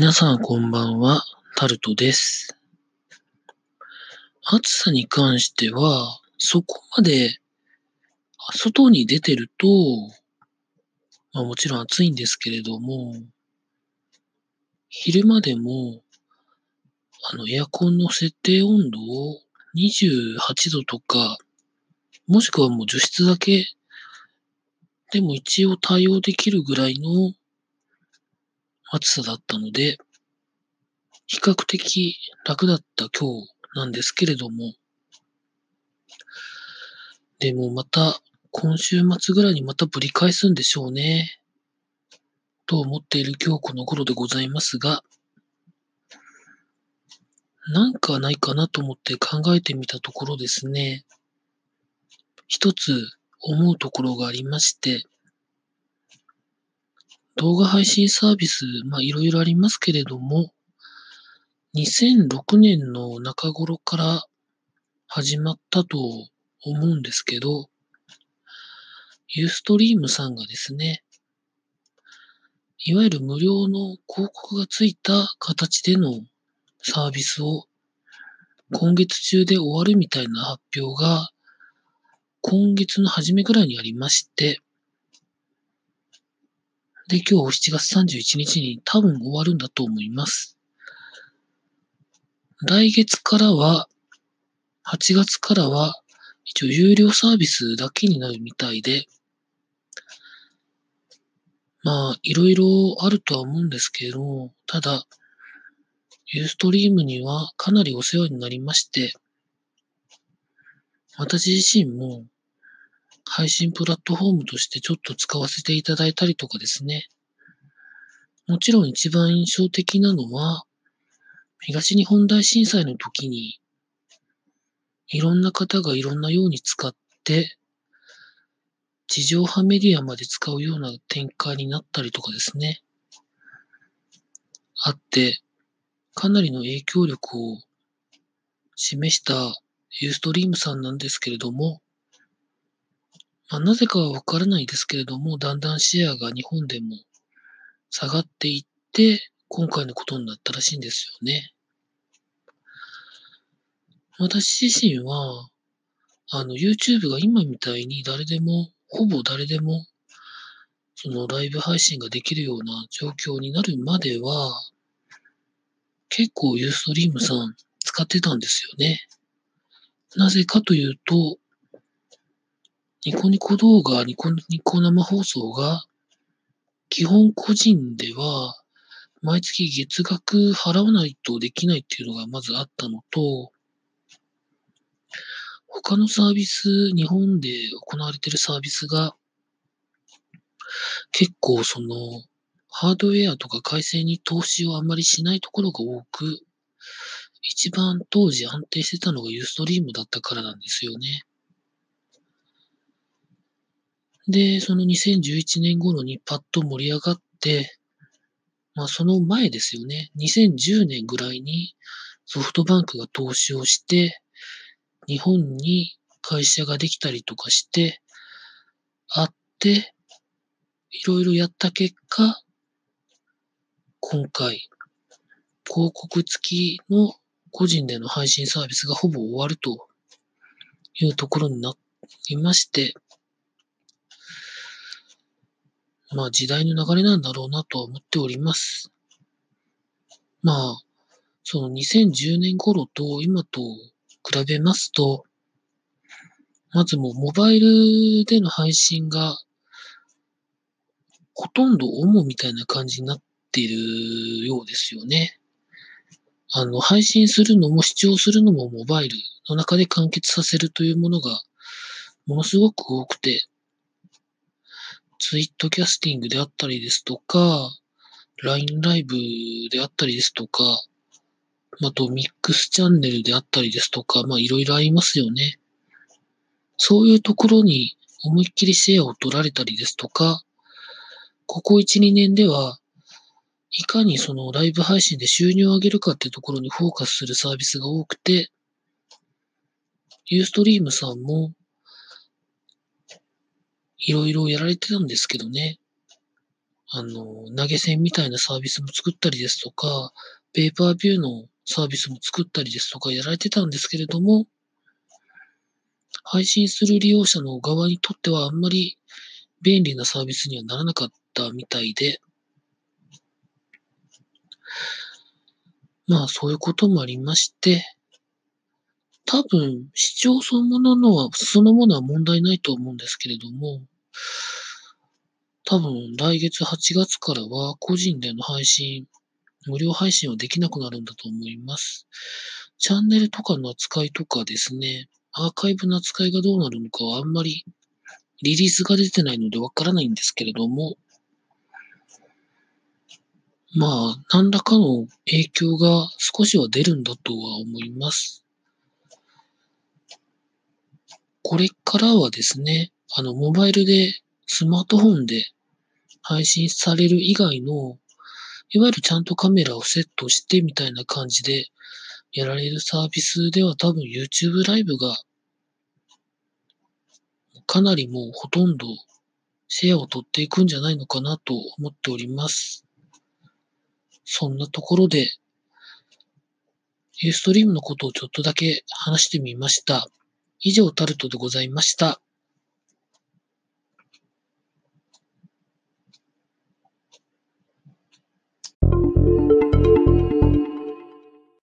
皆さんこんばんは、タルトです。暑さに関しては、そこまで、外に出てると、まあもちろん暑いんですけれども、昼間でも、あの、エアコンの設定温度を28度とか、もしくはもう除湿だけでも一応対応できるぐらいの暑さだったので、比較的楽だった今日なんですけれども、でもまた今週末ぐらいにまたぶり返すんでしょうね。と思っている今日この頃でございますが、なんかないかなと思って考えてみたところですね、一つ思うところがありまして、動画配信サービス、まあいろいろありますけれども、2006年の中頃から始まったと思うんですけど、ユーストリームさんがですね、いわゆる無料の広告がついた形でのサービスを今月中で終わるみたいな発表が今月の初めぐらいにありまして、で、今日7月31日に多分終わるんだと思います。来月からは、8月からは、一応有料サービスだけになるみたいで、まあ、いろいろあるとは思うんですけど、ただ、ユーストリームにはかなりお世話になりまして、私自身も配信プラットフォームとしてちょっと使わせていただいたりとかですね。もちろん一番印象的なのは、東日本大震災の時に、いろんな方がいろんなように使って、地上波メディアまで使うような展開になったりとかですね。あって、かなりの影響力を示したユーストリームさんなんですけれども、まあ、なぜかはわからないですけれども、だんだんシェアが日本でも下がっていって、今回のことになったらしいんですよね。私自身は、あの、YouTube が今みたいに誰でも、ほぼ誰でも、そのライブ配信ができるような状況になるまでは、結構ユーストリームさん使ってたんですよね。なぜかというと、ニコニコ動画、ニコニコ生放送が、基本個人では、毎月月額払わないとできないっていうのがまずあったのと、他のサービス、日本で行われているサービスが、結構その、ハードウェアとか回線に投資をあんまりしないところが多く、一番当時安定してたのがユーストリームだったからなんですよね。で、その2011年頃にパッと盛り上がって、まあその前ですよね。2010年ぐらいにソフトバンクが投資をして、日本に会社ができたりとかして、あって、いろいろやった結果、今回、広告付きの個人での配信サービスがほぼ終わるというところになりまして、まあ時代の流れなんだろうなとは思っております。まあ、その2010年頃と今と比べますと、まずもうモバイルでの配信がほとんど主みたいな感じになっているようですよね。あの、配信するのも視聴するのもモバイルの中で完結させるというものがものすごく多くて、ツイートキャスティングであったりですとか、LINE ライブであったりですとか、あとミックスチャンネルであったりですとか、まあいろいろありますよね。そういうところに思いっきりシェアを取られたりですとか、ここ1、2年では、いかにそのライブ配信で収入を上げるかっていうところにフォーカスするサービスが多くて、ユーストリームさんも、いろいろやられてたんですけどね。あの、投げ銭みたいなサービスも作ったりですとか、ペーパービューのサービスも作ったりですとかやられてたんですけれども、配信する利用者の側にとってはあんまり便利なサービスにはならなかったみたいで、まあそういうこともありまして、多分視聴そのもののは、そのものは問題ないと思うんですけれども、多分来月8月からは個人での配信、無料配信はできなくなるんだと思います。チャンネルとかの扱いとかですね、アーカイブの扱いがどうなるのかはあんまりリリースが出てないのでわからないんですけれども、まあ、何らかの影響が少しは出るんだとは思います。これからはですね、あの、モバイルで、スマートフォンで配信される以外の、いわゆるちゃんとカメラをセットしてみたいな感じでやられるサービスでは多分 YouTube ライブがかなりもうほとんどシェアを取っていくんじゃないのかなと思っております。そんなところで、ユーストリームのことをちょっとだけ話してみました。以上、タルトでございました。